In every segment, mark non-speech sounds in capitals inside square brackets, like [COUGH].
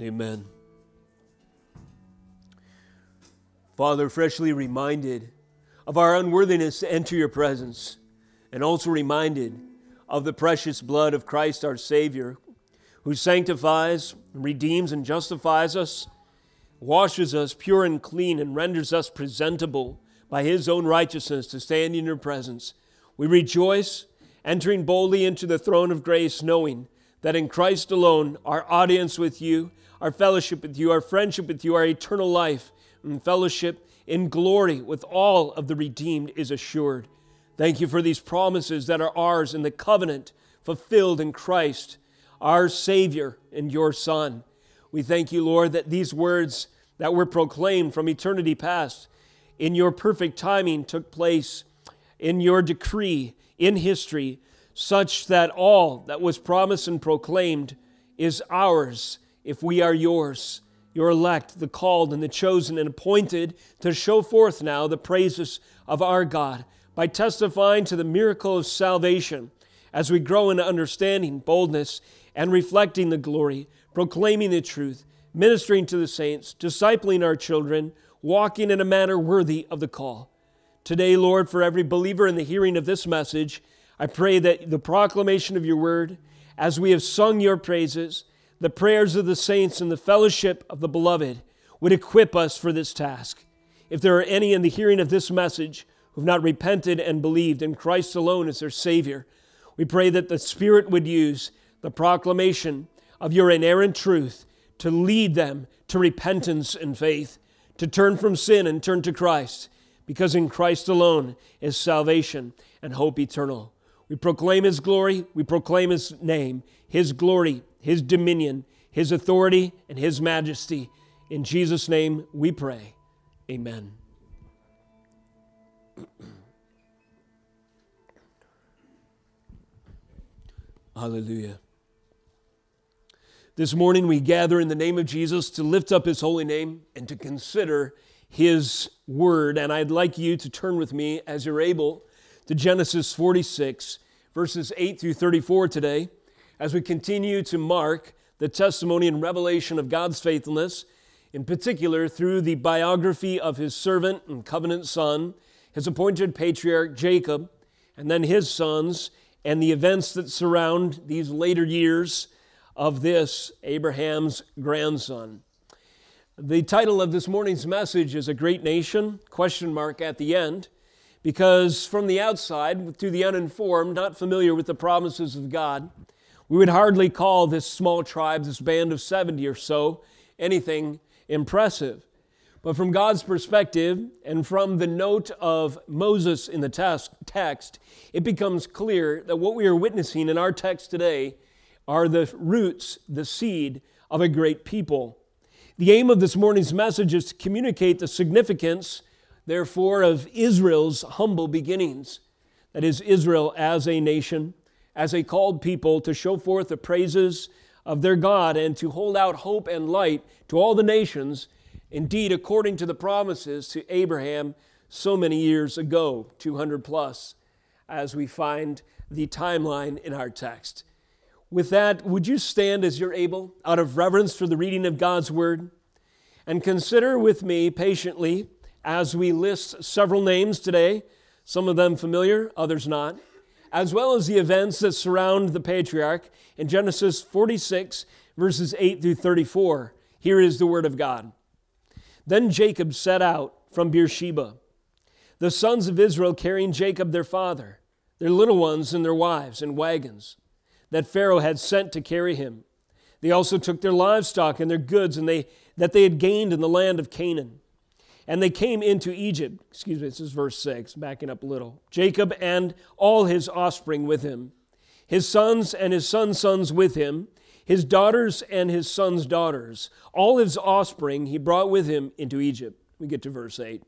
Amen. Father, freshly reminded of our unworthiness to enter your presence, and also reminded of the precious blood of Christ our Savior, who sanctifies, redeems, and justifies us, washes us pure and clean, and renders us presentable by his own righteousness to stand in your presence. We rejoice, entering boldly into the throne of grace, knowing that in Christ alone, our audience with you, our fellowship with you, our friendship with you, our eternal life and fellowship in glory with all of the redeemed is assured. Thank you for these promises that are ours in the covenant fulfilled in Christ, our Savior and your Son. We thank you, Lord, that these words that were proclaimed from eternity past in your perfect timing took place in your decree in history, such that all that was promised and proclaimed is ours if we are yours, your elect, the called and the chosen and appointed to show forth now the praises of our God by testifying to the miracle of salvation as we grow in understanding, boldness, and reflecting the glory, proclaiming the truth, ministering to the saints, discipling our children, walking in a manner worthy of the call. Today, Lord, for every believer in the hearing of this message, I pray that the proclamation of your word, as we have sung your praises, the prayers of the saints and the fellowship of the beloved would equip us for this task. If there are any in the hearing of this message who have not repented and believed in Christ alone as their Savior, we pray that the Spirit would use the proclamation of your inerrant truth to lead them to repentance and faith, to turn from sin and turn to Christ, because in Christ alone is salvation and hope eternal. We proclaim His glory, we proclaim His name, His glory his dominion, His authority, and His majesty. In Jesus' name we pray. Amen. [CLEARS THROAT] Hallelujah. This morning we gather in the name of Jesus to lift up His holy name and to consider His word. And I'd like you to turn with me, as you're able, to Genesis 46, verses 8 through 34 today as we continue to mark the testimony and revelation of God's faithfulness, in particular through the biography of his servant and covenant son, his appointed patriarch Jacob, and then his sons, and the events that surround these later years of this, Abraham's grandson. The title of this morning's message is A Great Nation, question mark at the end, because from the outside, to the uninformed, not familiar with the promises of God, we would hardly call this small tribe, this band of 70 or so, anything impressive. But from God's perspective and from the note of Moses in the text, it becomes clear that what we are witnessing in our text today are the roots, the seed of a great people. The aim of this morning's message is to communicate the significance, therefore, of Israel's humble beginnings. That is, Israel as a nation, as a called people to show forth the praises of their God and to hold out hope and light to all the nations, indeed, according to the promises to Abraham so many years ago, 200 plus, as we find the timeline in our text. With that, would you stand as you're able, out of reverence for the reading of God's word, and consider with me patiently as we list several names today, some of them familiar, others not as well as the events that surround the patriarch in Genesis 46, verses 8 through 34. Here is the word of God. Then Jacob set out from Beersheba, the sons of Israel carrying Jacob their father, their little ones and their wives in wagons that Pharaoh had sent to carry him. They also took their livestock and their goods and they, that they had gained in the land of Canaan and they came into Egypt. Excuse me, this is verse 6, backing up a little. Jacob and all his offspring with him, his sons and his sons' sons with him, his daughters and his sons' daughters. All his offspring he brought with him into Egypt. We get to verse 8.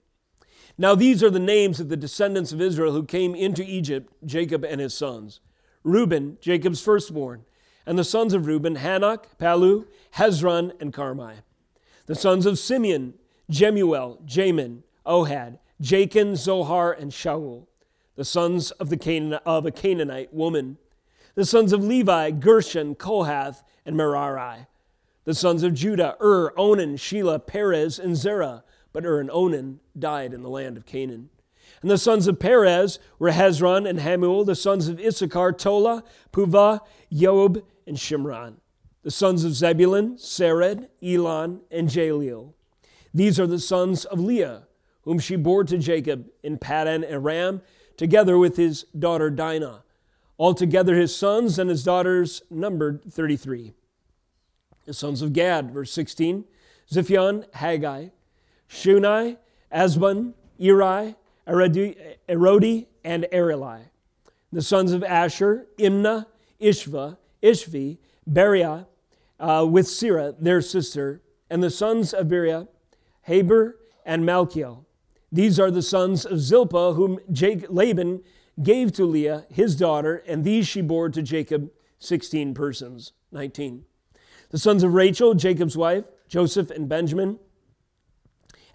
Now these are the names of the descendants of Israel who came into Egypt, Jacob and his sons. Reuben, Jacob's firstborn, and the sons of Reuben, Hanoch, Pallu, Hezron, and Carmi. The sons of Simeon, Jemuel, Jamin, Ohad, Jachin, Zohar, and Shaul, the sons of, the Canaan, of a Canaanite woman. The sons of Levi, Gershon, Kohath, and Merari. The sons of Judah, Ur, Onan, Shelah, Perez, and Zerah. But Ur and Onan died in the land of Canaan. And the sons of Perez were Hezron and Hamul. The sons of Issachar, Tola, Puvah, Job, and Shimron. The sons of Zebulun, Sered, Elon, and Jahleel. These are the sons of Leah, whom she bore to Jacob in Paddan Aram, together with his daughter Dinah. Altogether his sons and his daughters numbered 33. The sons of Gad, verse 16 Ziphion, Haggai, Shunai, Ezbon, Eri, Arodi, and Areli. The sons of Asher, Imnah, Ishva, Ishvi, Beriah, uh, with Serah, their sister, and the sons of Beriah, Heber, and Malchiel. These are the sons of Zilpah, whom Laban gave to Leah, his daughter, and these she bore to Jacob, 16 persons. 19. The sons of Rachel, Jacob's wife, Joseph and Benjamin.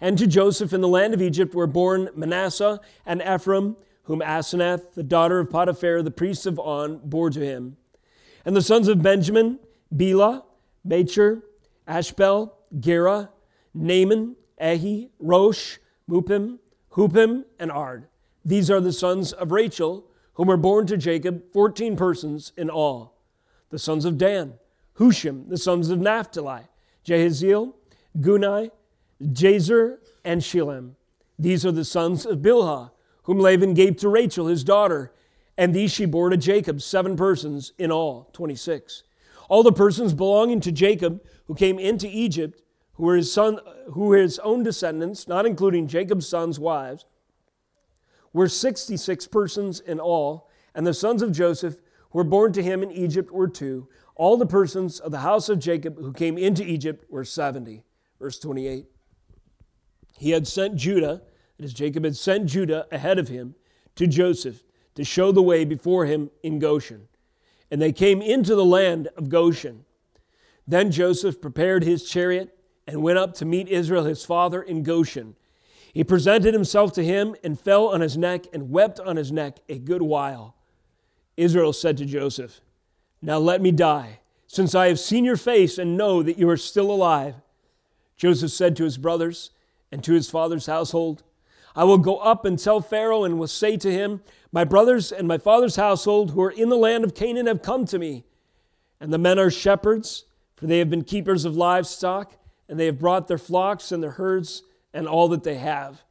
And to Joseph in the land of Egypt were born Manasseh and Ephraim, whom Asenath, the daughter of Potiphar, the priest of On, bore to him. And the sons of Benjamin, Bela, Becher, Ashbel, Gera, Naaman, Ehi, Rosh, Muppim, Huppim, and Ard. These are the sons of Rachel, whom were born to Jacob, 14 persons in all. The sons of Dan, Hushim, the sons of Naphtali, Jehaziel, Guni, Jezer, and Shillem. These are the sons of Bilhah, whom Laban gave to Rachel, his daughter, and these she bore to Jacob, seven persons in all, 26. All the persons belonging to Jacob who came into Egypt, who were his, son, who were his own descendants, not including Jacob's sons' wives, were 66 persons in all, and the sons of Joseph who were born to him in Egypt were two. All the persons of the house of Jacob who came into Egypt were 70. Verse 28. He had sent Judah, that is, Jacob had sent Judah ahead of him to Joseph to show the way before him in Goshen. And they came into the land of Goshen. Then Joseph prepared his chariot and went up to meet Israel his father in Goshen. He presented himself to him and fell on his neck and wept on his neck a good while. Israel said to Joseph, now let me die, since I have seen your face and know that you are still alive. Joseph said to his brothers and to his father's household, I will go up and tell Pharaoh and will say to him, My brothers and my father's household who are in the land of Canaan have come to me. And the men are shepherds, for they have been keepers of livestock, and they have brought their flocks and their herds and all that they have.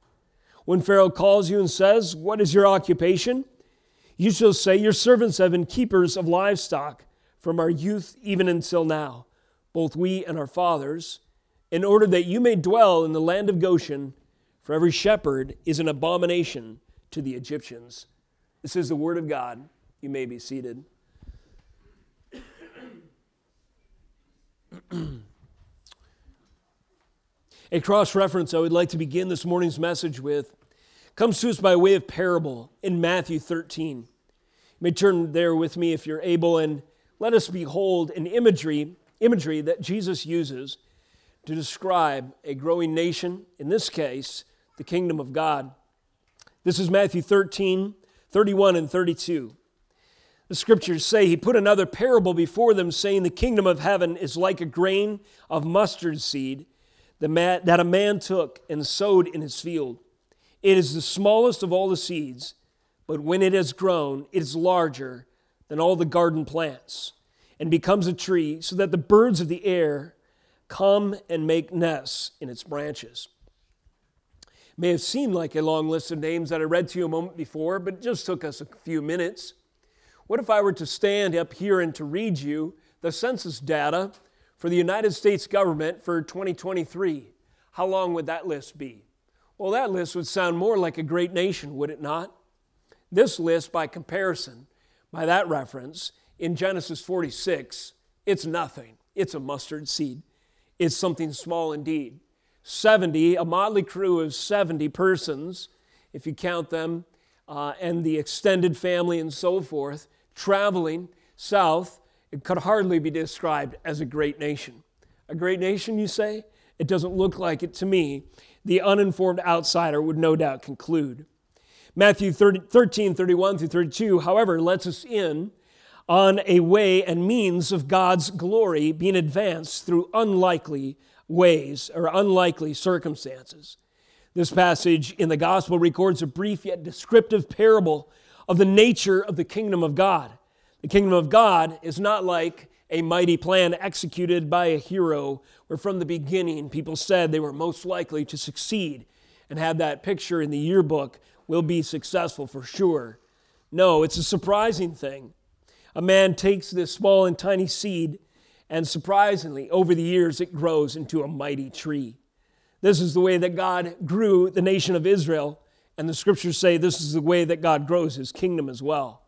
When Pharaoh calls you and says, What is your occupation? You shall say, Your servants have been keepers of livestock from our youth even until now, both we and our fathers, in order that you may dwell in the land of Goshen, for every shepherd is an abomination to the Egyptians. This is the word of God. You may be seated. [CLEARS THROAT] A cross reference I would like to begin this morning's message with comes to us by way of parable in Matthew 13. You may turn there with me if you're able, and let us behold an imagery, imagery that Jesus uses to describe a growing nation, in this case, the kingdom of God. This is Matthew 13, 31 and 32. The scriptures say, He put another parable before them, saying, The kingdom of heaven is like a grain of mustard seed that a man took and sowed in his field. It is the smallest of all the seeds, but when it has grown, it is larger than all the garden plants and becomes a tree, so that the birds of the air come and make nests in its branches. It may have seemed like a long list of names that I read to you a moment before, but it just took us a few minutes. What if I were to stand up here and to read you the census data for the United States government for 2023? How long would that list be? Well, that list would sound more like a great nation, would it not? This list, by comparison, by that reference, in Genesis 46, it's nothing. It's a mustard seed. It's something small indeed. 70, a motley crew of 70 persons, if you count them, uh, and the extended family and so forth, traveling south, it could hardly be described as a great nation. A great nation, you say? It doesn't look like it to me the uninformed outsider would no doubt conclude. Matthew 30, 13, 31 through 32, however, lets us in on a way and means of God's glory being advanced through unlikely ways or unlikely circumstances. This passage in the gospel records a brief yet descriptive parable of the nature of the kingdom of God. The kingdom of God is not like a mighty plan executed by a hero where from the beginning people said they were most likely to succeed and had that picture in the yearbook will be successful for sure. No, it's a surprising thing. A man takes this small and tiny seed, and surprisingly, over the years, it grows into a mighty tree. This is the way that God grew the nation of Israel, and the scriptures say this is the way that God grows his kingdom as well.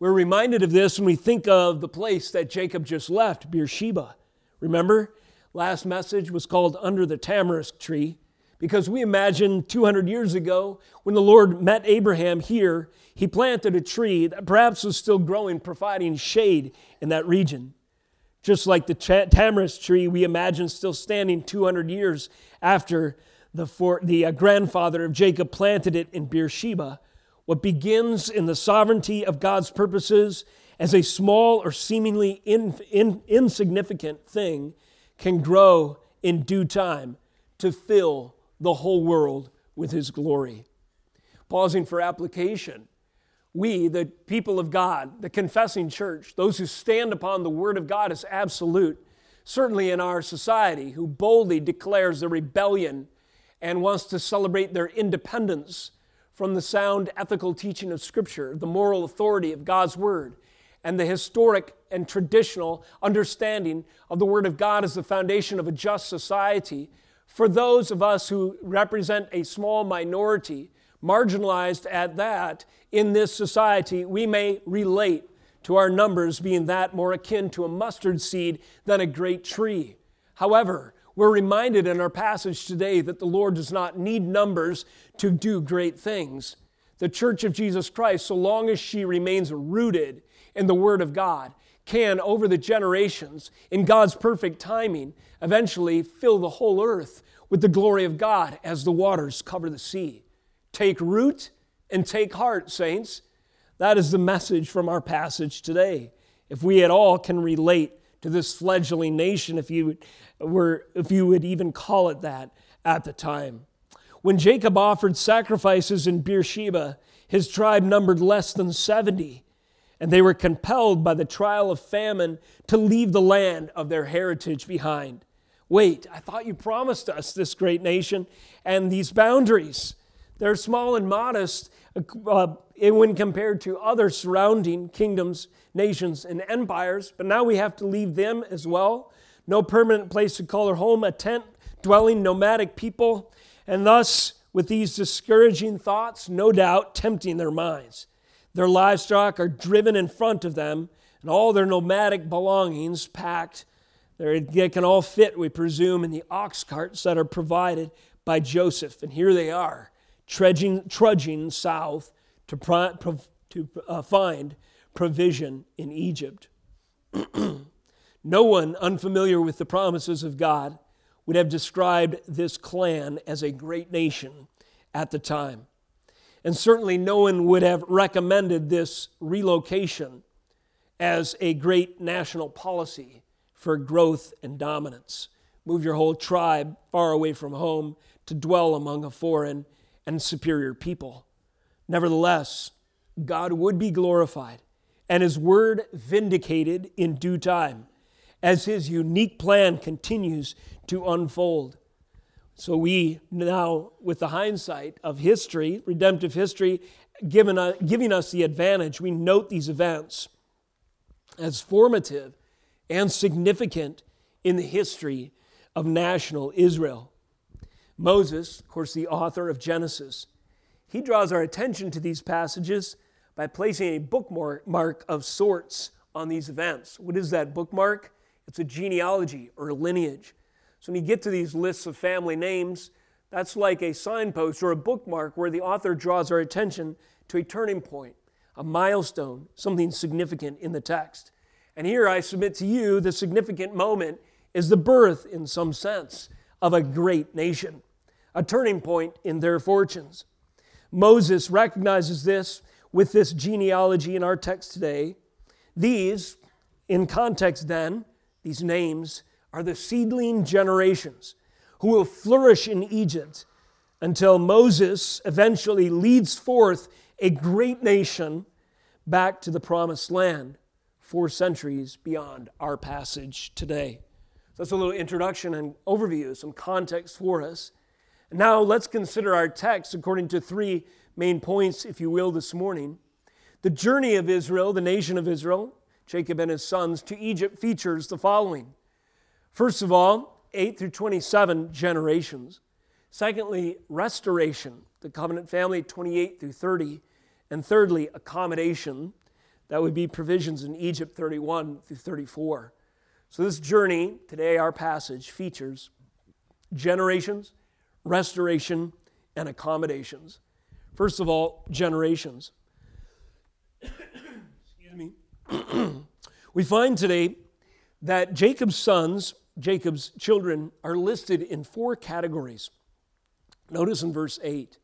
We're reminded of this when we think of the place that Jacob just left, Beersheba. Remember, last message was called Under the Tamarisk Tree because we imagine 200 years ago when the Lord met Abraham here, he planted a tree that perhaps was still growing, providing shade in that region. Just like the tamarisk tree, we imagine still standing 200 years after the, for, the uh, grandfather of Jacob planted it in Beersheba. What begins in the sovereignty of God's purposes as a small or seemingly in, in, insignificant thing can grow in due time to fill the whole world with his glory. Pausing for application, we, the people of God, the confessing church, those who stand upon the word of God as absolute, certainly in our society, who boldly declares the rebellion and wants to celebrate their independence from the sound ethical teaching of Scripture, the moral authority of God's Word, and the historic and traditional understanding of the Word of God as the foundation of a just society, for those of us who represent a small minority, marginalized at that, in this society, we may relate to our numbers being that more akin to a mustard seed than a great tree. However, we're reminded in our passage today that the Lord does not need numbers to do great things. The church of Jesus Christ, so long as she remains rooted in the Word of God, can, over the generations, in God's perfect timing, eventually fill the whole earth with the glory of God as the waters cover the sea. Take root and take heart, saints. That is the message from our passage today. If we at all can relate to this fledgling nation, if you were, if you would even call it that at the time. When Jacob offered sacrifices in Beersheba, his tribe numbered less than 70 and they were compelled by the trial of famine to leave the land of their heritage behind. Wait, I thought you promised us this great nation and these boundaries. They're small and modest uh, when compared to other surrounding kingdoms, nations, and empires, but now we have to leave them as well. No permanent place to call our home, a tent dwelling nomadic people, and thus, with these discouraging thoughts, no doubt tempting their minds. Their livestock are driven in front of them, and all their nomadic belongings packed. They can all fit, we presume, in the ox carts that are provided by Joseph. And here they are, trudging, trudging south to, to uh, find provision in Egypt. [CLEARS THROAT] no one unfamiliar with the promises of God would have described this clan as a great nation at the time. And certainly no one would have recommended this relocation as a great national policy for growth and dominance. Move your whole tribe far away from home to dwell among a foreign and superior people. Nevertheless, God would be glorified and His word vindicated in due time as His unique plan continues to unfold. So we now, with the hindsight of history, redemptive history, given a, giving us the advantage, we note these events as formative and significant in the history of national Israel. Moses, of course, the author of Genesis, he draws our attention to these passages by placing a bookmark of sorts on these events. What is that bookmark? It's a genealogy or a lineage. So when you get to these lists of family names, that's like a signpost or a bookmark where the author draws our attention to a turning point, a milestone, something significant in the text. And here I submit to you the significant moment is the birth, in some sense, of a great nation, a turning point in their fortunes. Moses recognizes this with this genealogy in our text today. These, in context then, these names are the seedling generations who will flourish in Egypt until Moses eventually leads forth a great nation back to the promised land four centuries beyond our passage today. So that's a little introduction and overview, some context for us. Now let's consider our text according to three main points, if you will, this morning. The journey of Israel, the nation of Israel, Jacob and his sons, to Egypt features the following. First of all, 8 through 27 generations. Secondly, restoration, the covenant family, 28 through 30. And thirdly, accommodation, that would be provisions in Egypt 31 through 34. So, this journey, today, our passage features generations, restoration, and accommodations. First of all, generations. [COUGHS] Excuse me. [COUGHS] we find today that Jacob's sons, Jacob's children, are listed in four categories. Notice in verse 8.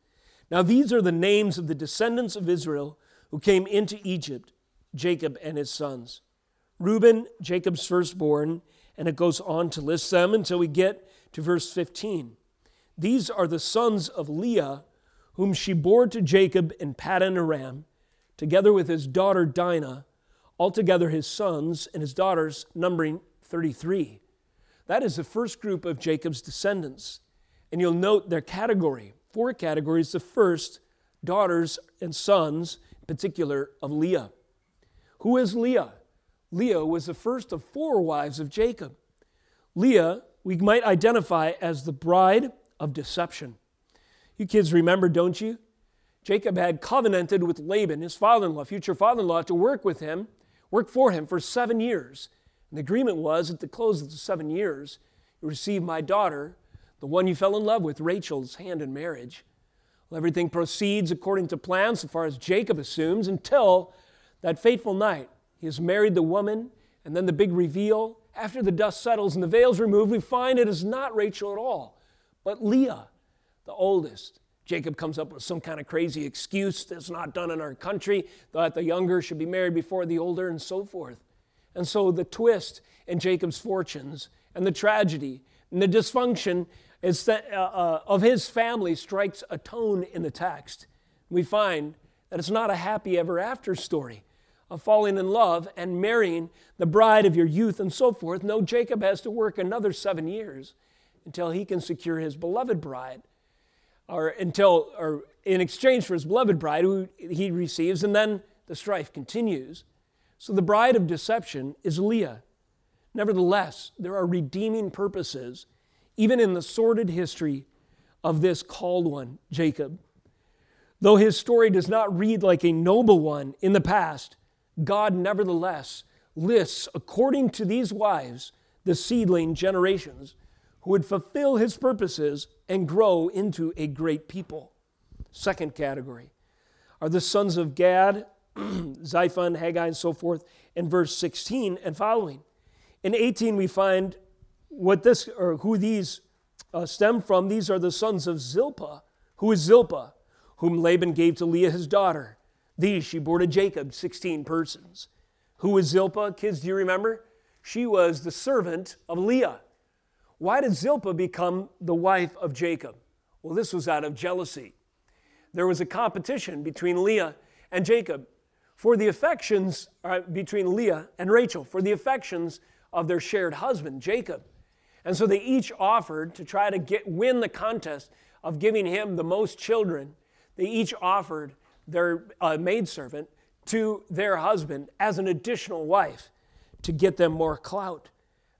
Now, these are the names of the descendants of Israel who came into Egypt Jacob and his sons. Reuben, Jacob's firstborn, and it goes on to list them until we get to verse 15. These are the sons of Leah, whom she bore to Jacob in Paddan Aram, together with his daughter Dinah, altogether his sons and his daughters, numbering 33. That is the first group of Jacob's descendants. And you'll note their category four categories. The first, daughters and sons, in particular, of Leah. Who is Leah? Leah was the first of four wives of Jacob. Leah, we might identify as the bride of deception. You kids remember, don't you? Jacob had covenanted with Laban, his father in law, future father in law, to work with him, work for him for seven years. And the agreement was at the close of the seven years, you receive my daughter, the one you fell in love with, Rachel's hand in marriage. Well, everything proceeds according to plan, so far as Jacob assumes, until that fateful night, he has married the woman, and then the big reveal. After the dust settles and the veil's removed, we find it is not Rachel at all, but Leah, the oldest. Jacob comes up with some kind of crazy excuse that's not done in our country, that the younger should be married before the older, and so forth. And so the twist in Jacob's fortunes and the tragedy and the dysfunction is that, uh, uh, of his family strikes a tone in the text. We find that it's not a happy ever after story of falling in love and marrying the bride of your youth and so forth. No, Jacob has to work another seven years until he can secure his beloved bride, or until, or in exchange for his beloved bride, who he receives, and then the strife continues. So the bride of deception is Leah. Nevertheless, there are redeeming purposes, even in the sordid history of this called one, Jacob. Though his story does not read like a noble one in the past, God nevertheless lists, according to these wives, the seedling generations who would fulfill his purposes and grow into a great people. Second category are the sons of Gad, [CLEARS THROAT] Ziphion, Haggai, and so forth, in verse 16 and following. In 18, we find what this or who these uh, stem from. These are the sons of Zilpah. Who is Zilpah? Whom Laban gave to Leah his daughter. These she bore to Jacob, 16 persons. Who was Zilpah? Kids, do you remember? She was the servant of Leah. Why did Zilpah become the wife of Jacob? Well, this was out of jealousy. There was a competition between Leah and Jacob for the affections uh, between Leah and Rachel, for the affections of their shared husband, Jacob. And so they each offered to try to get, win the contest of giving him the most children. They each offered their uh, maidservant to their husband as an additional wife to get them more clout.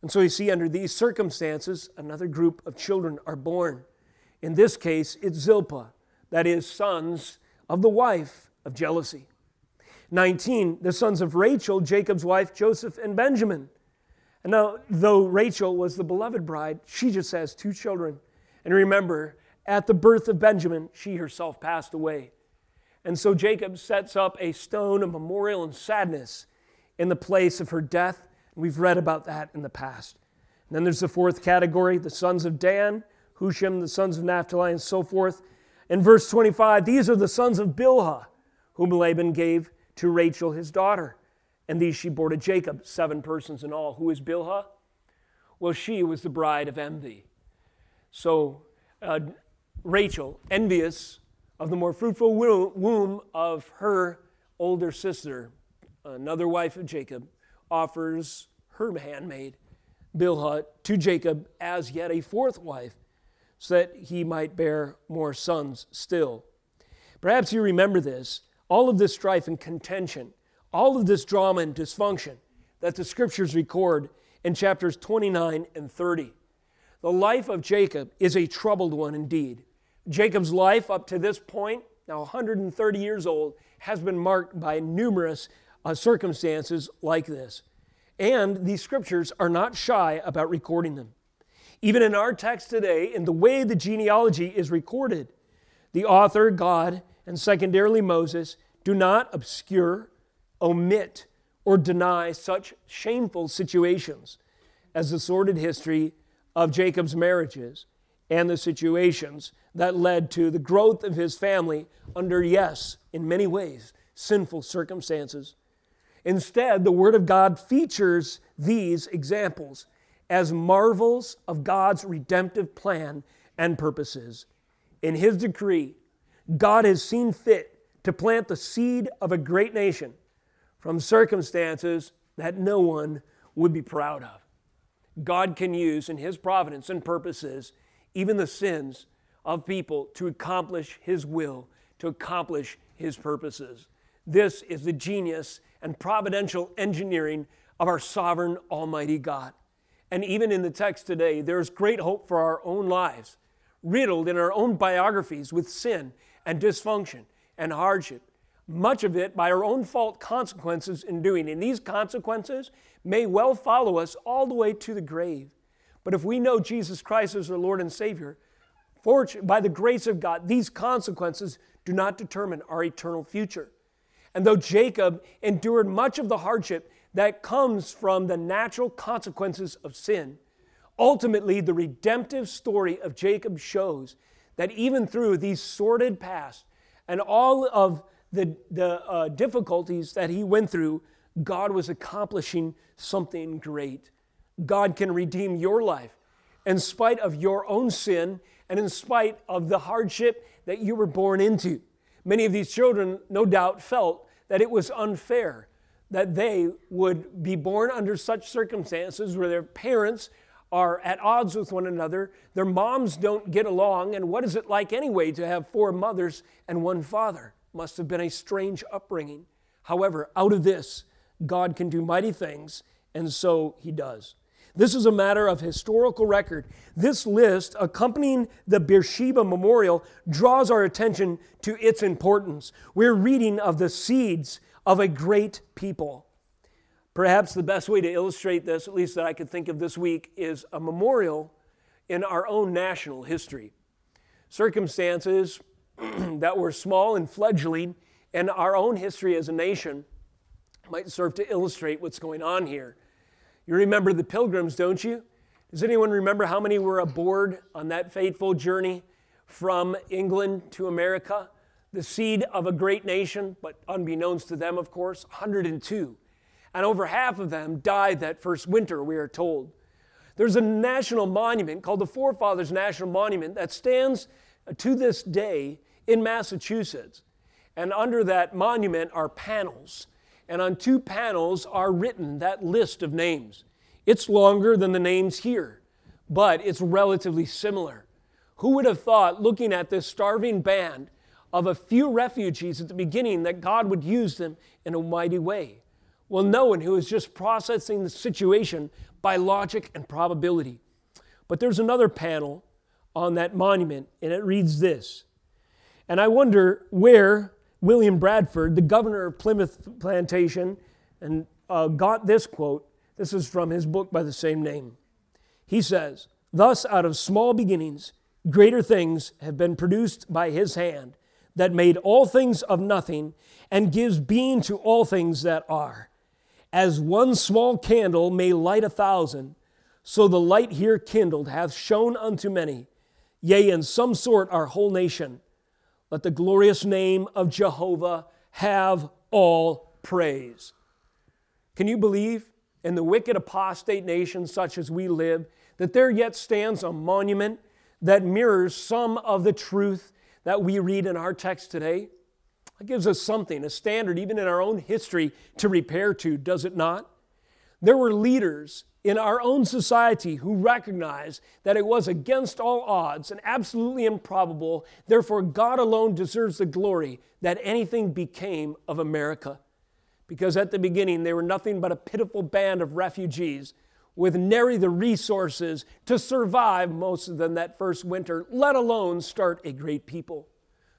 And so you see, under these circumstances, another group of children are born. In this case, it's Zilpah, that is, sons of the wife of jealousy. 19, the sons of Rachel, Jacob's wife, Joseph and Benjamin. And now, though Rachel was the beloved bride, she just has two children. And remember, at the birth of Benjamin, she herself passed away. And so Jacob sets up a stone, a memorial and sadness in the place of her death. We've read about that in the past. And then there's the fourth category the sons of Dan, Hushim, the sons of Naphtali, and so forth. In verse 25, these are the sons of Bilhah, whom Laban gave to Rachel, his daughter. and these she bore to Jacob, seven persons in all. Who is Bilhah? Well, she was the bride of envy. So uh, Rachel, envious of the more fruitful womb of her older sister, another wife of Jacob, offers her handmaid, Bilhah, to Jacob as yet a fourth wife, so that he might bear more sons still. Perhaps you remember this all of this strife and contention, all of this drama and dysfunction that the scriptures record in chapters 29 and 30. The life of Jacob is a troubled one indeed. Jacob's life up to this point, now 130 years old, has been marked by numerous uh, circumstances like this. And these scriptures are not shy about recording them. Even in our text today, in the way the genealogy is recorded, the author, God, and secondarily Moses, do not obscure, omit, or deny such shameful situations as the sordid history of Jacob's marriages and the situations that led to the growth of his family under, yes, in many ways, sinful circumstances. Instead, the Word of God features these examples as marvels of God's redemptive plan and purposes. In His decree, God has seen fit to plant the seed of a great nation from circumstances that no one would be proud of. God can use in His providence and purposes even the sins of people to accomplish His will, to accomplish His purposes. This is the genius and providential engineering of our sovereign Almighty God. And even in the text today, there's great hope for our own lives, riddled in our own biographies with sin and dysfunction and hardship, much of it by our own fault consequences in doing. And these consequences may well follow us all the way to the grave. But if we know Jesus Christ as our Lord and Savior, by the grace of God, these consequences do not determine our eternal future. And though Jacob endured much of the hardship that comes from the natural consequences of sin, ultimately the redemptive story of Jacob shows that even through these sordid past and all of the, the uh, difficulties that he went through, God was accomplishing something great. God can redeem your life in spite of your own sin and in spite of the hardship that you were born into. Many of these children, no doubt, felt that it was unfair that they would be born under such circumstances where their parents are at odds with one another, their moms don't get along, and what is it like anyway to have four mothers and one father? Must have been a strange upbringing. However, out of this, God can do mighty things, and so he does. This is a matter of historical record. This list, accompanying the Beersheba memorial, draws our attention to its importance. We're reading of the seeds of a great people. Perhaps the best way to illustrate this, at least that I could think of this week, is a memorial in our own national history. Circumstances [CLEARS THROAT] that were small and fledgling in our own history as a nation might serve to illustrate what's going on here. You remember the pilgrims, don't you? Does anyone remember how many were aboard on that fateful journey from England to America? The seed of a great nation, but unbeknownst to them, of course, 102. And over half of them died that first winter, we are told. There's a national monument called the Forefathers National Monument that stands to this day in Massachusetts. And under that monument are panels and on two panels are written that list of names. It's longer than the names here, but it's relatively similar. Who would have thought, looking at this starving band of a few refugees at the beginning, that God would use them in a mighty way? Well, no one who is just processing the situation by logic and probability. But there's another panel on that monument, and it reads this. And I wonder where William Bradford, the governor of Plymouth Plantation, and uh, got this quote. This is from his book by the same name. He says, Thus, out of small beginnings, greater things have been produced by his hand that made all things of nothing and gives being to all things that are. As one small candle may light a thousand, so the light here kindled hath shone unto many, yea, in some sort our whole nation. Let the glorious name of Jehovah have all praise. Can you believe in the wicked apostate nation such as we live that there yet stands a monument that mirrors some of the truth that we read in our text today? It gives us something, a standard, even in our own history, to repair to, does it not? There were leaders in our own society who recognized that it was against all odds and absolutely improbable, therefore, God alone deserves the glory that anything became of America. Because at the beginning, they were nothing but a pitiful band of refugees with nary the resources to survive most of them that first winter, let alone start a great people.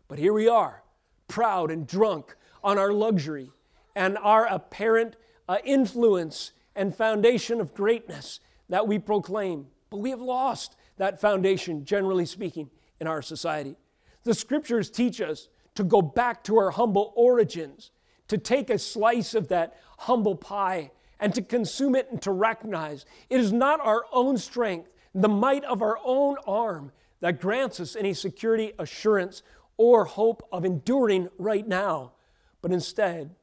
But here we are, proud and drunk on our luxury and our apparent uh, influence and foundation of greatness that we proclaim. But we have lost that foundation, generally speaking, in our society. The scriptures teach us to go back to our humble origins, to take a slice of that humble pie and to consume it and to recognize it is not our own strength, the might of our own arm that grants us any security, assurance, or hope of enduring right now, but instead,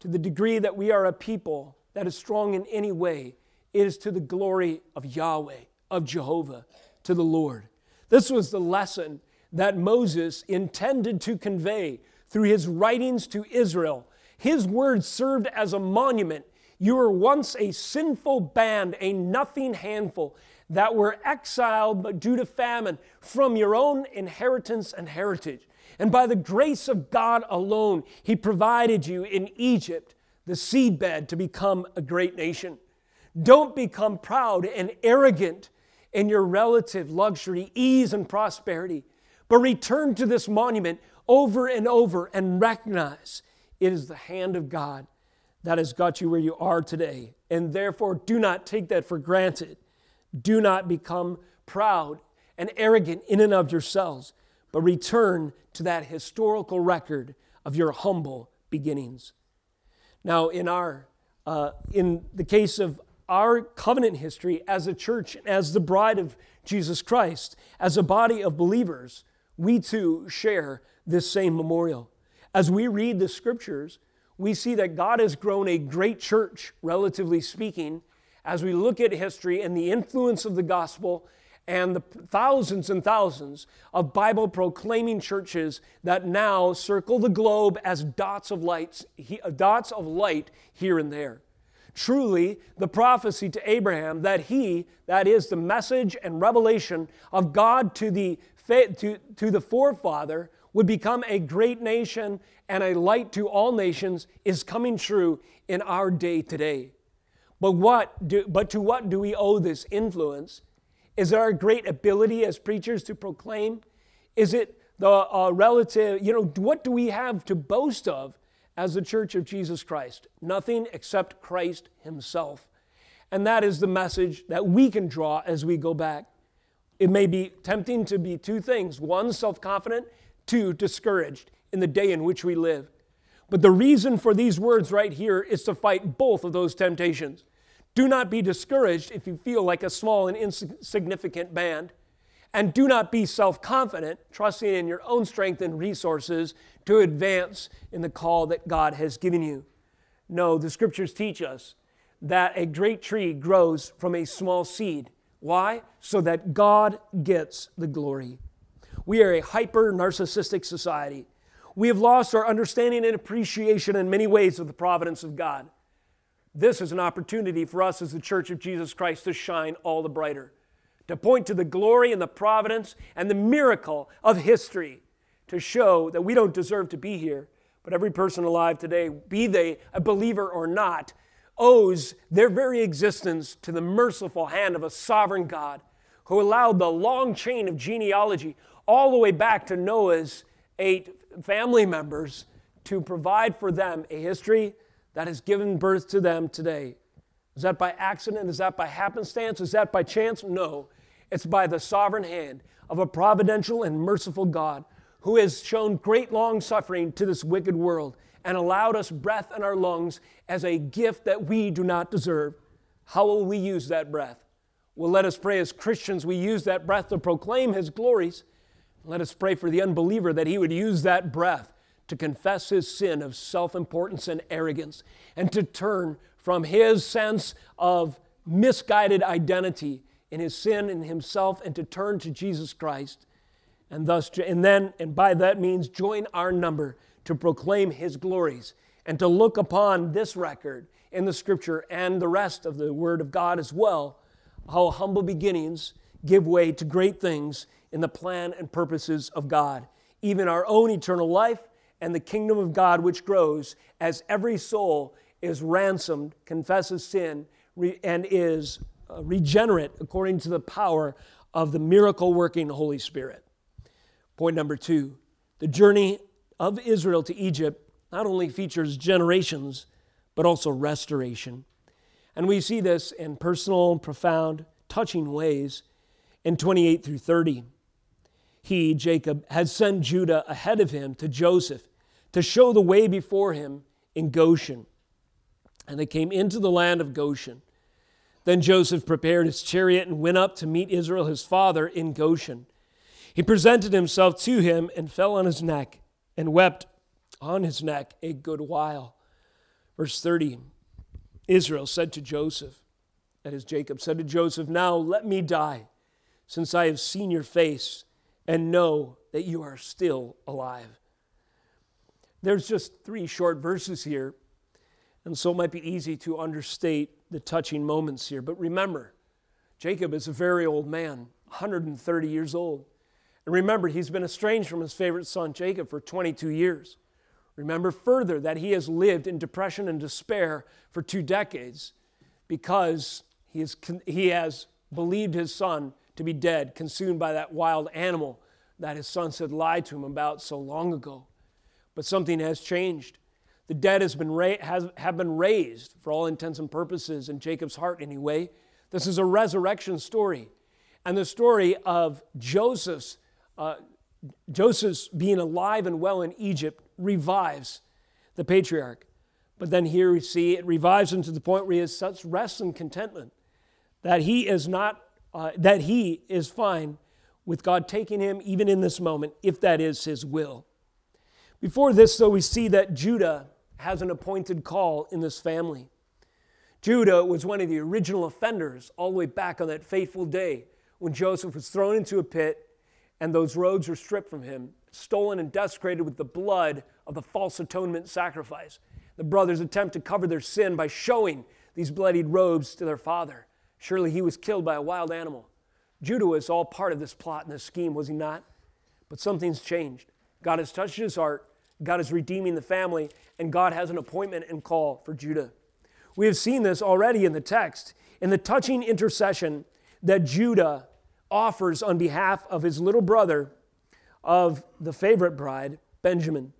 to the degree that we are a people that is strong in any way, it is to the glory of Yahweh, of Jehovah, to the Lord. This was the lesson that Moses intended to convey through his writings to Israel. His words served as a monument you were once a sinful band, a nothing handful that were exiled due to famine from your own inheritance and heritage. And by the grace of God alone, He provided you in Egypt the seedbed to become a great nation. Don't become proud and arrogant in your relative luxury, ease, and prosperity, but return to this monument over and over and recognize it is the hand of God that has got you where you are today. And therefore, do not take that for granted. Do not become proud and arrogant in and of yourselves, but return to that historical record of your humble beginnings. Now, in our uh, in the case of our covenant history as a church, as the bride of Jesus Christ, as a body of believers, we too share this same memorial. As we read the scriptures, we see that God has grown a great church, relatively speaking, as we look at history and the influence of the gospel and the thousands and thousands of Bible proclaiming churches that now circle the globe as dots of lights, uh, dots of light here and there. Truly, the prophecy to Abraham that he, that is the message and revelation of God to the, to, to the forefather, would become a great nation and a light to all nations is coming true in our day today. But what do, but to what do we owe this influence? Is our great ability as preachers to proclaim? Is it the uh, relative, you know, what do we have to boast of as the church of Jesus Christ? Nothing except Christ Himself. And that is the message that we can draw as we go back. It may be tempting to be two things one, self confident, two, discouraged in the day in which we live. But the reason for these words right here is to fight both of those temptations. Do not be discouraged if you feel like a small and insignificant band. And do not be self confident, trusting in your own strength and resources to advance in the call that God has given you. No, the scriptures teach us that a great tree grows from a small seed. Why? So that God gets the glory. We are a hyper narcissistic society. We have lost our understanding and appreciation in many ways of the providence of God. This is an opportunity for us as the Church of Jesus Christ to shine all the brighter, to point to the glory and the providence and the miracle of history, to show that we don't deserve to be here, but every person alive today, be they a believer or not, owes their very existence to the merciful hand of a sovereign God who allowed the long chain of genealogy all the way back to Noah's eight family members to provide for them a history that has given birth to them today. Is that by accident? Is that by happenstance? Is that by chance? No. It's by the sovereign hand of a providential and merciful God who has shown great long suffering to this wicked world and allowed us breath in our lungs as a gift that we do not deserve. How will we use that breath? Well, let us pray as Christians we use that breath to proclaim His glories let us pray for the unbeliever that he would use that breath to confess his sin of self importance and arrogance and to turn from his sense of misguided identity in his sin and himself and to turn to Jesus Christ and thus and then and by that means join our number to proclaim his glories and to look upon this record in the scripture and the rest of the word of God as well how humble beginnings give way to great things in the plan and purposes of God even our own eternal life and the kingdom of God which grows as every soul is ransomed confesses sin and is uh, regenerate according to the power of the miracle working Holy Spirit. Point number two the journey of Israel to Egypt not only features generations, but also restoration. And we see this in personal, profound, touching ways in 28 through 30. He, Jacob, had sent Judah ahead of him to Joseph to show the way before him in Goshen. And they came into the land of Goshen. Then Joseph prepared his chariot and went up to meet Israel his father in Goshen. He presented himself to him and fell on his neck and wept on his neck a good while. Verse 30 Israel said to Joseph, that is, Jacob said to Joseph, Now let me die, since I have seen your face and know that you are still alive. There's just three short verses here, and so it might be easy to understate the touching moments here. But remember, Jacob is a very old man, 130 years old. And remember, he's been estranged from his favorite son, Jacob, for 22 years. Remember further that he has lived in depression and despair for two decades because he, he has believed his son to be dead, consumed by that wild animal that his son said lied to him about so long ago. But something has changed. The dead has been ra- has, have been raised for all intents and purposes, in Jacob's heart anyway. This is a resurrection story. And the story of Joseph's, uh, Joseph's being alive and well in Egypt revives the patriarch. But then here we see it revives him to the point where he has such rest and contentment that he is not, uh, that he is fine with God taking him even in this moment, if that is his will. Before this, though, we see that Judah has an appointed call in this family. Judah was one of the original offenders all the way back on that fateful day when Joseph was thrown into a pit and those robes were stripped from him, stolen and desecrated with the blood of the false atonement sacrifice. The brothers attempt to cover their sin by showing these bloodied robes to their father. Surely he was killed by a wild animal. Judah was all part of this plot and this scheme, was he not? But something's changed. God has touched his heart God is redeeming the family, and God has an appointment and call for Judah. We have seen this already in the text, in the touching intercession that Judah offers on behalf of his little brother of the favorite bride, Benjamin.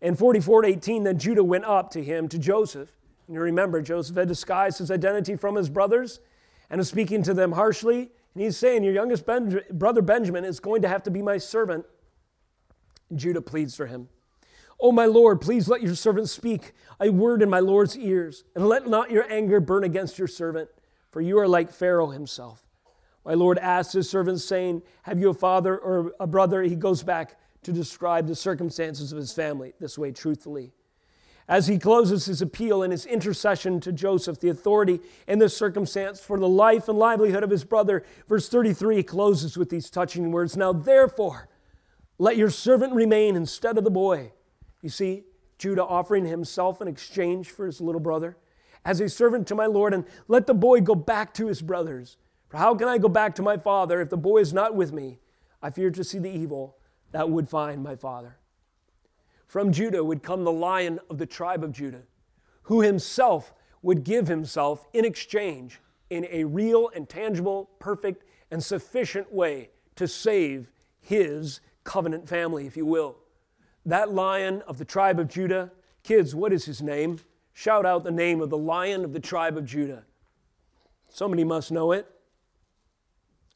In 44 to 18, then Judah went up to him, to Joseph. And you remember, Joseph had disguised his identity from his brothers and was speaking to them harshly. And he's saying, Your youngest ben- brother Benjamin is going to have to be my servant. And Judah pleads for him. Oh, my Lord, please let your servant speak a word in my Lord's ears, and let not your anger burn against your servant, for you are like Pharaoh himself. My Lord asked his servant, saying, Have you a father or a brother? He goes back to describe the circumstances of his family this way, truthfully. As he closes his appeal and his intercession to Joseph, the authority in this circumstance for the life and livelihood of his brother, verse 33 closes with these touching words Now, therefore, let your servant remain instead of the boy you see, Judah offering himself in exchange for his little brother as a servant to my Lord, and let the boy go back to his brothers. For how can I go back to my father if the boy is not with me? I fear to see the evil that would find my father. From Judah would come the lion of the tribe of Judah, who himself would give himself in exchange in a real and tangible, perfect, and sufficient way to save his covenant family, if you will. That lion of the tribe of Judah, kids, what is his name? Shout out the name of the lion of the tribe of Judah. Somebody must know it.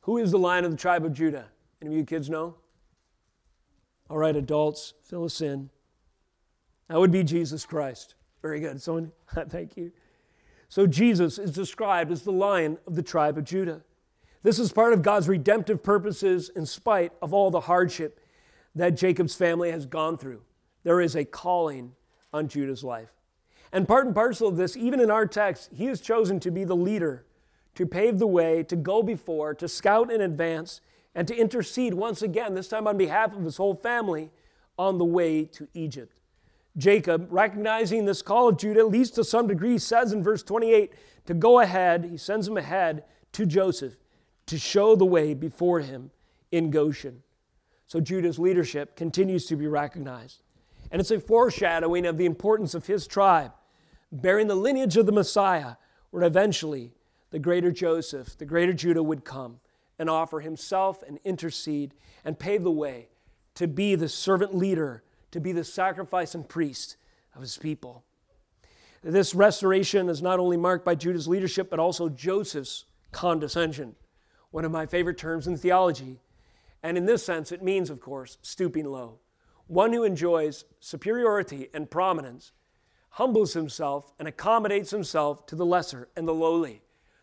Who is the lion of the tribe of Judah? Any of you kids know? All right, adults, fill us in. That would be Jesus Christ. Very good. Someone, [LAUGHS] thank you. So Jesus is described as the lion of the tribe of Judah. This is part of God's redemptive purposes in spite of all the hardship that Jacob's family has gone through. There is a calling on Judah's life. And part and parcel of this, even in our text, he is chosen to be the leader, to pave the way, to go before, to scout in advance, and to intercede once again, this time on behalf of his whole family, on the way to Egypt. Jacob, recognizing this call of Judah, at least to some degree, says in verse 28 to go ahead, he sends him ahead to Joseph to show the way before him in Goshen. So Judah's leadership continues to be recognized. And it's a foreshadowing of the importance of his tribe, bearing the lineage of the Messiah, where eventually the greater Joseph, the greater Judah would come and offer himself and intercede and pave the way to be the servant leader, to be the sacrifice and priest of his people. This restoration is not only marked by Judah's leadership, but also Joseph's condescension, one of my favorite terms in theology. And in this sense, it means, of course, stooping low. One who enjoys superiority and prominence humbles himself and accommodates himself to the lesser and the lowly.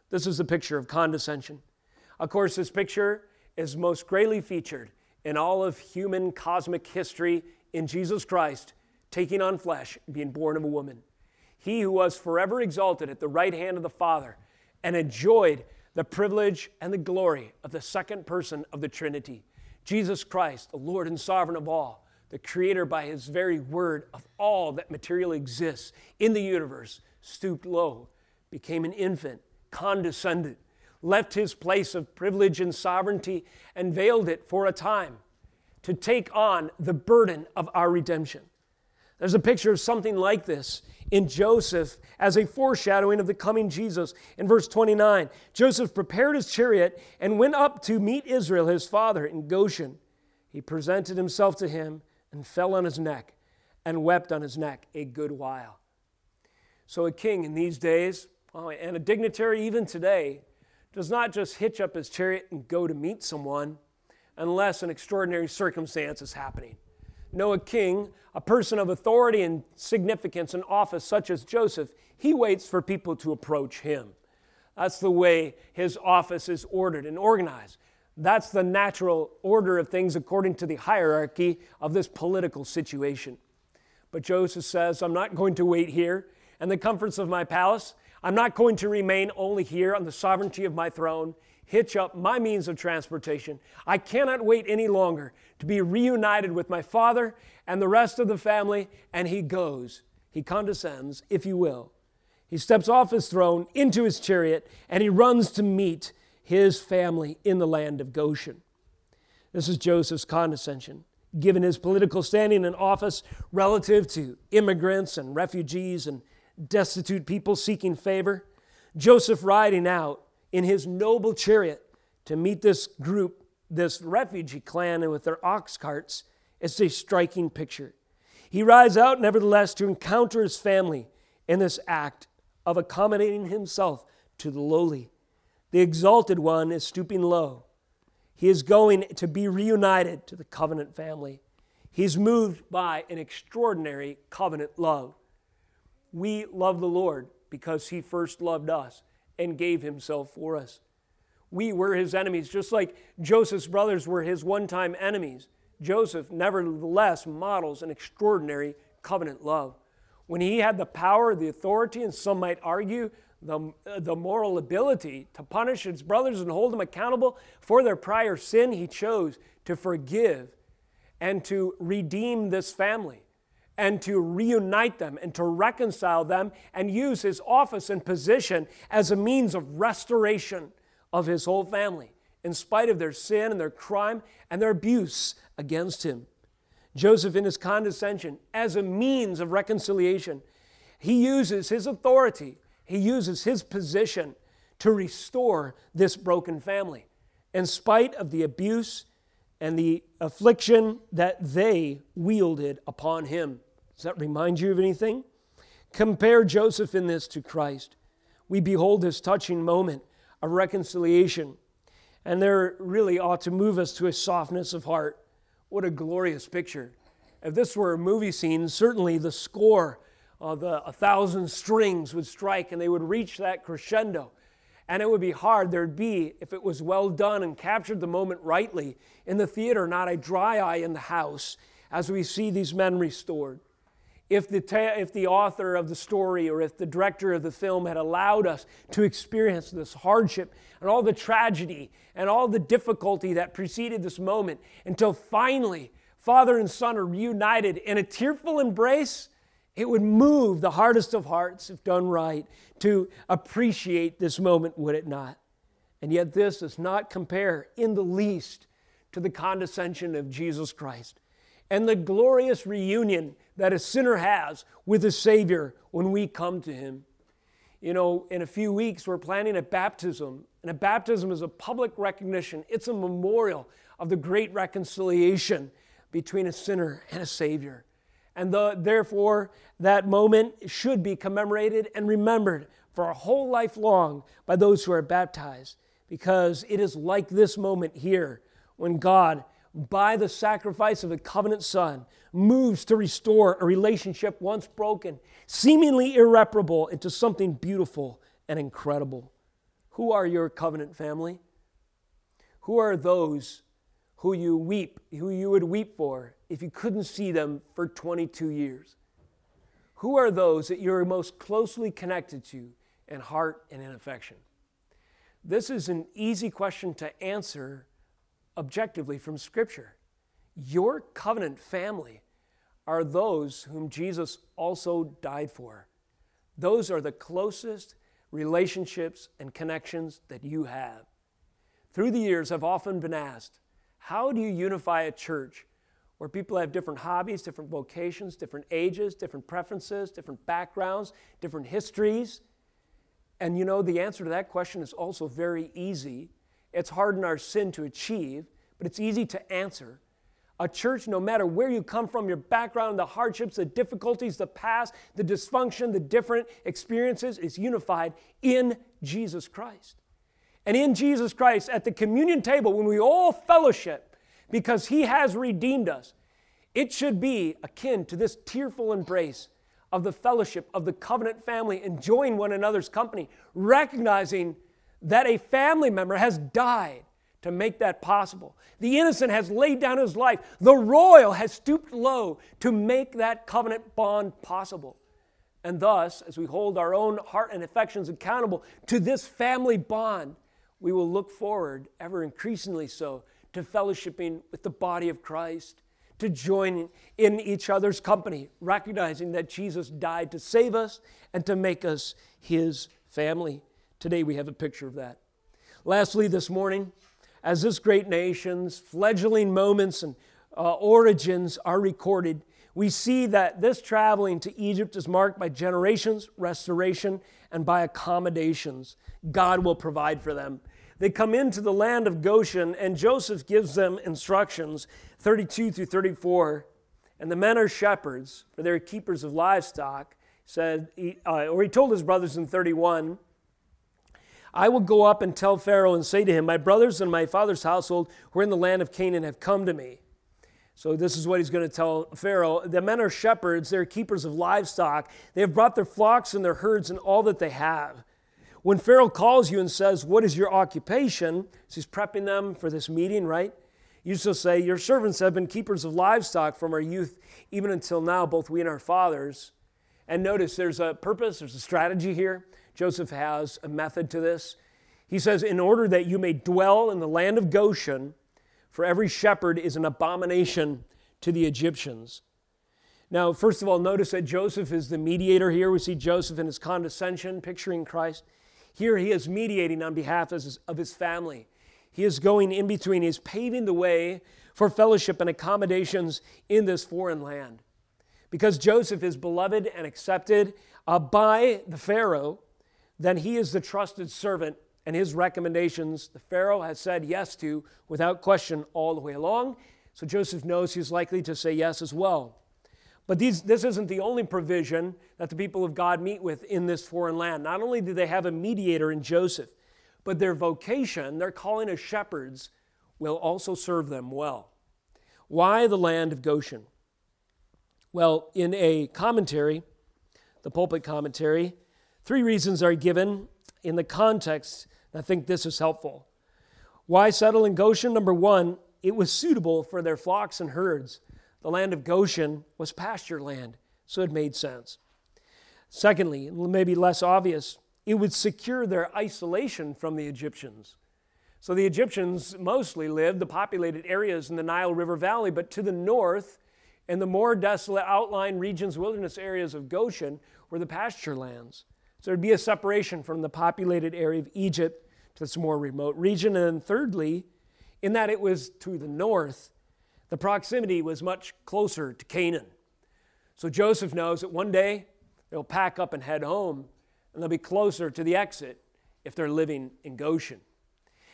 This is a picture of condescension. Of course, this picture is most greatly featured in all of human cosmic history in Jesus Christ taking on flesh, being born of a woman. He who was forever exalted at the right hand of the Father and enjoyed the privilege and the glory of the second person of the Trinity. Jesus Christ, the Lord and sovereign of all, the creator by his very word of all that materially exists in the universe, stooped low, became an infant, condescended, left his place of privilege and sovereignty and veiled it for a time to take on the burden of our redemption. There's a picture of something like this in Joseph as a foreshadowing of the coming Jesus. In verse 29, Joseph prepared his chariot and went up to meet Israel, his father, in Goshen. He presented himself to him and fell on his neck and wept on his neck a good while. So, a king in these days, and a dignitary even today, does not just hitch up his chariot and go to meet someone unless an extraordinary circumstance is happening. No, a king, a person of authority and significance and office, such as Joseph, he waits for people to approach him. That's the way his office is ordered and organized. That's the natural order of things according to the hierarchy of this political situation. But Joseph says, I'm not going to wait here in the comforts of my palace. I'm not going to remain only here on the sovereignty of my throne, hitch up my means of transportation. I cannot wait any longer to be reunited with my father and the rest of the family. And he goes. He condescends, if you will. He steps off his throne into his chariot and he runs to meet his family in the land of Goshen. This is Joseph's condescension, given his political standing and office relative to immigrants and refugees and destitute people seeking favor. Joseph riding out in his noble chariot to meet this group, this refugee clan, and with their ox carts. It's a striking picture. He rides out, nevertheless, to encounter his family in this act of accommodating himself to the lowly. The exalted one is stooping low. He is going to be reunited to the covenant family. He's moved by an extraordinary covenant love. We love the Lord because he first loved us and gave himself for us. We were his enemies, just like Joseph's brothers were his one time enemies. Joseph, nevertheless, models an extraordinary covenant love. When he had the power, the authority, and some might argue the, uh, the moral ability to punish his brothers and hold them accountable for their prior sin, he chose to forgive and to redeem this family and to reunite them and to reconcile them and use his office and position as a means of restoration of his whole family, in spite of their sin and their crime and their abuse against him. Joseph, in his condescension, as a means of reconciliation, he uses his authority, he uses his position to restore this broken family, in spite of the abuse and the affliction that they wielded upon him. Does that remind you of anything? Compare Joseph in this to Christ. We behold this touching moment of reconciliation, and there really ought to move us to a softness of heart. What a glorious picture. If this were a movie scene, certainly the score of the A Thousand Strings would strike and they would reach that crescendo. And it would be hard. There'd be, if it was well done and captured the moment rightly, in the theater, not a dry eye in the house as we see these men restored. if the, ta- if the author of the story or if the director of the film had allowed us to experience this hardship and all the tragedy and all the difficulty that preceded this moment until finally father and son are reunited in a tearful embrace, it would move the hardest of hearts, if done right, to appreciate this moment, would it not? And yet, this does not compare in the least to the condescension of Jesus Christ and the glorious reunion that a sinner has with a Savior when we come to Him. You know, in a few weeks, we're planning a baptism, and a baptism is a public recognition, it's a memorial of the great reconciliation between a sinner and a Savior. And the, therefore, that moment should be commemorated and remembered for a whole life long by those who are baptized, because it is like this moment here when God by the sacrifice of the covenant Son, moves to restore a relationship once broken, seemingly irreparable, into something beautiful and incredible. Who are your covenant family? Who are those who you weep, who you would weep for if you couldn't see them for 22 years? Who are those that you're most closely connected to in heart and in affection? This is an easy question to answer objectively from Scripture. Your covenant family are those whom Jesus also died for. Those are the closest relationships and connections that you have. Through the years, I've often been asked, how do you unify a church where people have different hobbies, different vocations, different ages, different preferences, different backgrounds, different histories? And you know, the answer to that question is also very easy it's hard in our sin to achieve, but it's easy to answer. A church, no matter where you come from, your background, the hardships, the difficulties, the past, the dysfunction, the different experiences, is unified in Jesus Christ. And in Jesus Christ, at the communion table, when we all fellowship, because He has redeemed us, it should be akin to this tearful embrace of the fellowship of the covenant family, enjoying one another's company, recognizing that a family member has died to make that possible. The innocent has laid down his life. The royal has stooped low to make that covenant bond possible. And thus, as we hold our own heart and affections accountable to this family bond, we will look forward, ever increasingly so, to fellowshipping with the body of Christ, to joining in each other's company, recognizing that Jesus died to save us and to make us his family. Today we have a picture of that. Lastly, this morning, as this great nation's fledgling moments and uh, origins are recorded, we see that this traveling to Egypt is marked by generations, restoration, and by accommodations. God will provide for them. They come into the land of Goshen, and Joseph gives them instructions 32 through 34. And the men are shepherds, for they're keepers of livestock. Said, uh, or he told his brothers in 31, I will go up and tell Pharaoh and say to him, My brothers and my father's household who are in the land of Canaan have come to me. So, this is what he's going to tell Pharaoh. The men are shepherds, they're keepers of livestock. They have brought their flocks and their herds and all that they have. When Pharaoh calls you and says, What is your occupation? So he's prepping them for this meeting, right? You shall say, Your servants have been keepers of livestock from our youth, even until now, both we and our fathers. And notice there's a purpose, there's a strategy here. Joseph has a method to this. He says, In order that you may dwell in the land of Goshen, for every shepherd is an abomination to the Egyptians. Now, first of all, notice that Joseph is the mediator here. We see Joseph in his condescension, picturing Christ. Here he is mediating on behalf of his family. He is going in between, he is paving the way for fellowship and accommodations in this foreign land. Because Joseph is beloved and accepted uh, by the Pharaoh, then he is the trusted servant, and his recommendations the Pharaoh has said yes to without question all the way along. So Joseph knows he's likely to say yes as well. But these, this isn't the only provision that the people of God meet with in this foreign land. Not only do they have a mediator in Joseph, but their vocation, their calling as shepherds, will also serve them well. Why the land of Goshen? Well, in a commentary, the pulpit commentary, Three reasons are given in the context. I think this is helpful. Why settle in Goshen? Number one, it was suitable for their flocks and herds. The land of Goshen was pasture land. So it made sense. Secondly, maybe less obvious, it would secure their isolation from the Egyptians. So the Egyptians mostly lived the populated areas in the Nile River Valley, but to the north, in the more desolate outlying regions, wilderness areas of Goshen, were the pasture lands. So there'd be a separation from the populated area of Egypt to this more remote region. And then thirdly, in that it was to the north, the proximity was much closer to Canaan. So Joseph knows that one day they'll pack up and head home, and they'll be closer to the exit if they're living in Goshen.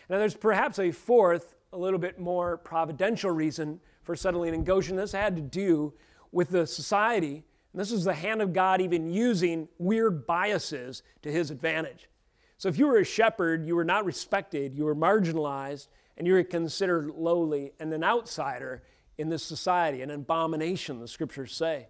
Now, there's perhaps a fourth, a little bit more providential reason for settling in Goshen. This had to do with the society. And this is the hand of God even using weird biases to his advantage. So, if you were a shepherd, you were not respected, you were marginalized, and you're considered lowly and an outsider in this society, an abomination, the scriptures say.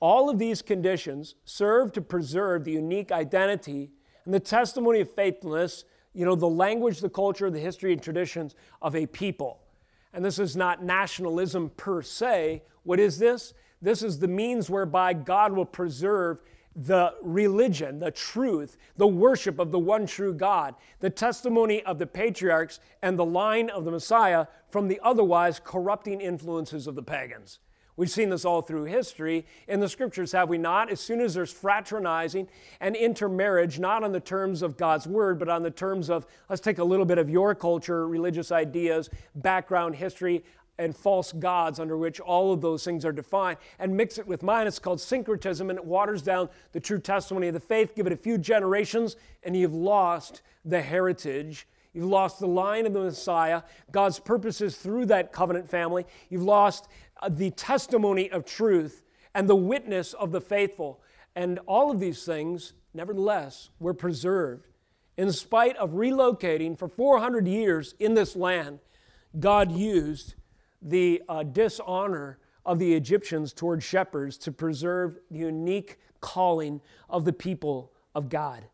All of these conditions serve to preserve the unique identity and the testimony of faithfulness you know, the language, the culture, the history, and traditions of a people. And this is not nationalism per se. What is this? This is the means whereby God will preserve the religion, the truth, the worship of the one true God, the testimony of the patriarchs, and the line of the Messiah from the otherwise corrupting influences of the pagans. We've seen this all through history in the scriptures, have we not? As soon as there's fraternizing and intermarriage, not on the terms of God's word, but on the terms of, let's take a little bit of your culture, religious ideas, background, history, and false gods under which all of those things are defined and mix it with mine. It's called syncretism and it waters down the true testimony of the faith. Give it a few generations and you've lost the heritage. You've lost the line of the Messiah, God's purposes through that covenant family. You've lost uh, the testimony of truth and the witness of the faithful. And all of these things, nevertheless, were preserved. In spite of relocating for 400 years in this land, God used the uh, dishonor of the Egyptians toward shepherds to preserve the unique calling of the people of God.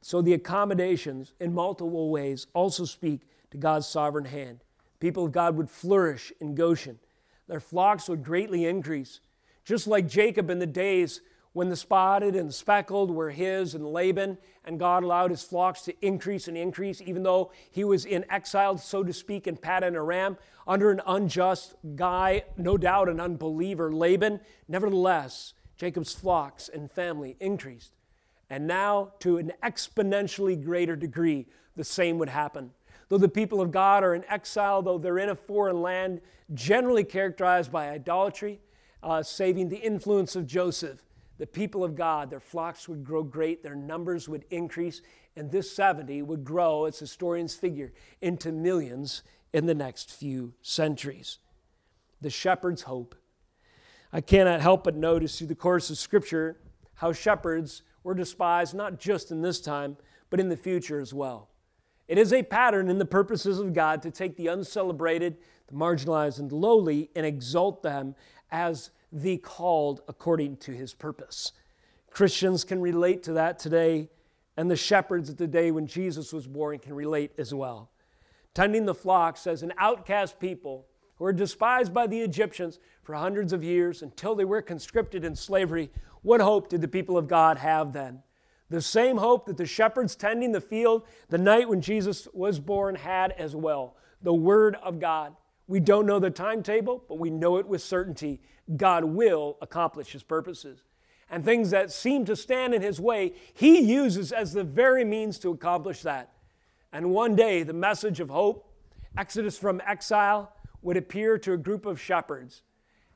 So the accommodations in multiple ways also speak to God's sovereign hand. People of God would flourish in Goshen their flocks would greatly increase. Just like Jacob in the days when the spotted and the speckled were his and Laban, and God allowed his flocks to increase and increase, even though he was in exile, so to speak, in Paddan Aram, under an unjust guy, no doubt an unbeliever, Laban. Nevertheless, Jacob's flocks and family increased. And now, to an exponentially greater degree, the same would happen. Though the people of God are in exile, though they're in a foreign land, generally characterized by idolatry, uh, saving the influence of Joseph, the people of God, their flocks would grow great, their numbers would increase, and this 70 would grow, as historians figure, into millions in the next few centuries. The shepherd's hope. I cannot help but notice through the course of Scripture how shepherds were despised not just in this time, but in the future as well. It is a pattern in the purposes of God to take the uncelebrated, the marginalized, and the lowly and exalt them as the called according to his purpose. Christians can relate to that today, and the shepherds at the day when Jesus was born can relate as well. Tending the flocks as an outcast people who were despised by the Egyptians for hundreds of years until they were conscripted in slavery, what hope did the people of God have then? The same hope that the shepherds tending the field the night when Jesus was born had as well the Word of God. We don't know the timetable, but we know it with certainty. God will accomplish His purposes. And things that seem to stand in His way, He uses as the very means to accomplish that. And one day, the message of hope, Exodus from exile, would appear to a group of shepherds.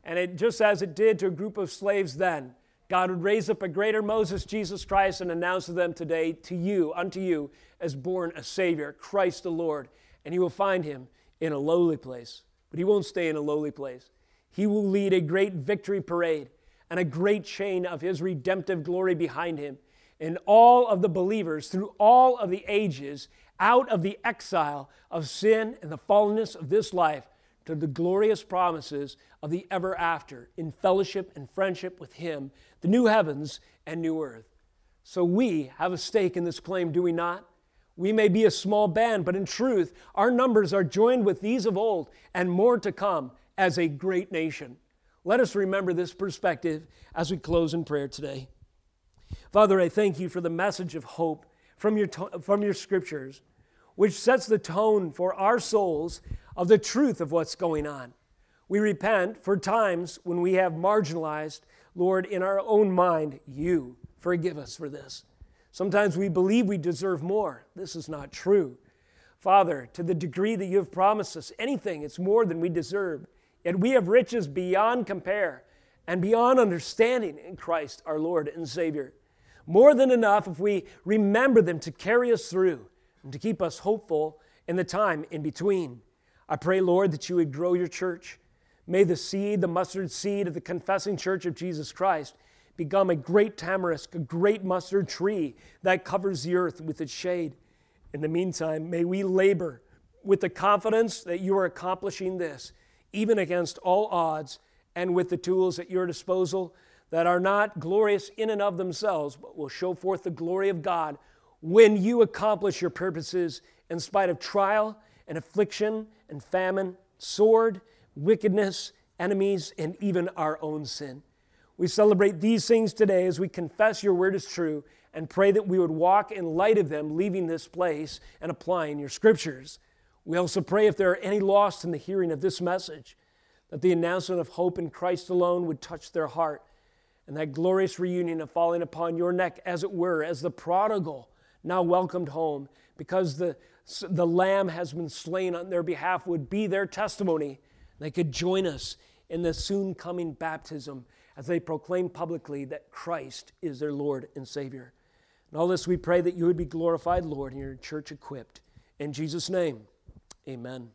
And it just as it did to a group of slaves then, God would raise up a greater Moses, Jesus Christ, and announce to them today, to you, unto you, as born a Savior, Christ the Lord. And you will find him in a lowly place. But he won't stay in a lowly place. He will lead a great victory parade and a great chain of his redemptive glory behind him. And all of the believers through all of the ages, out of the exile of sin and the fallenness of this life, to the glorious promises of the ever after in fellowship and friendship with Him, the new heavens and new earth. So we have a stake in this claim, do we not? We may be a small band, but in truth, our numbers are joined with these of old and more to come as a great nation. Let us remember this perspective as we close in prayer today. Father, I thank you for the message of hope from your, to- from your scriptures, which sets the tone for our souls of the truth of what's going on. We repent for times when we have marginalized, Lord, in our own mind, you. Forgive us for this. Sometimes we believe we deserve more. This is not true. Father, to the degree that you have promised us anything, it's more than we deserve. Yet we have riches beyond compare and beyond understanding in Christ our Lord and Savior. More than enough if we remember them to carry us through and to keep us hopeful in the time in between. I pray, Lord, that you would grow your church. May the seed, the mustard seed of the confessing church of Jesus Christ, become a great tamarisk, a great mustard tree that covers the earth with its shade. In the meantime, may we labor with the confidence that you are accomplishing this, even against all odds, and with the tools at your disposal that are not glorious in and of themselves, but will show forth the glory of God when you accomplish your purposes in spite of trial and affliction and famine, sword, wickedness, enemies, and even our own sin. We celebrate these things today as we confess your word is true and pray that we would walk in light of them, leaving this place and applying your scriptures. We also pray if there are any lost in the hearing of this message, that the announcement of hope in Christ alone would touch their heart, and that glorious reunion of falling upon your neck, as it were, as the prodigal now welcomed home, because the, the Lamb has been slain on their behalf, would be their testimony. They could join us in the soon coming baptism as they proclaim publicly that Christ is their Lord and Savior. And all this we pray that you would be glorified, Lord, and your church equipped. In Jesus' name, amen.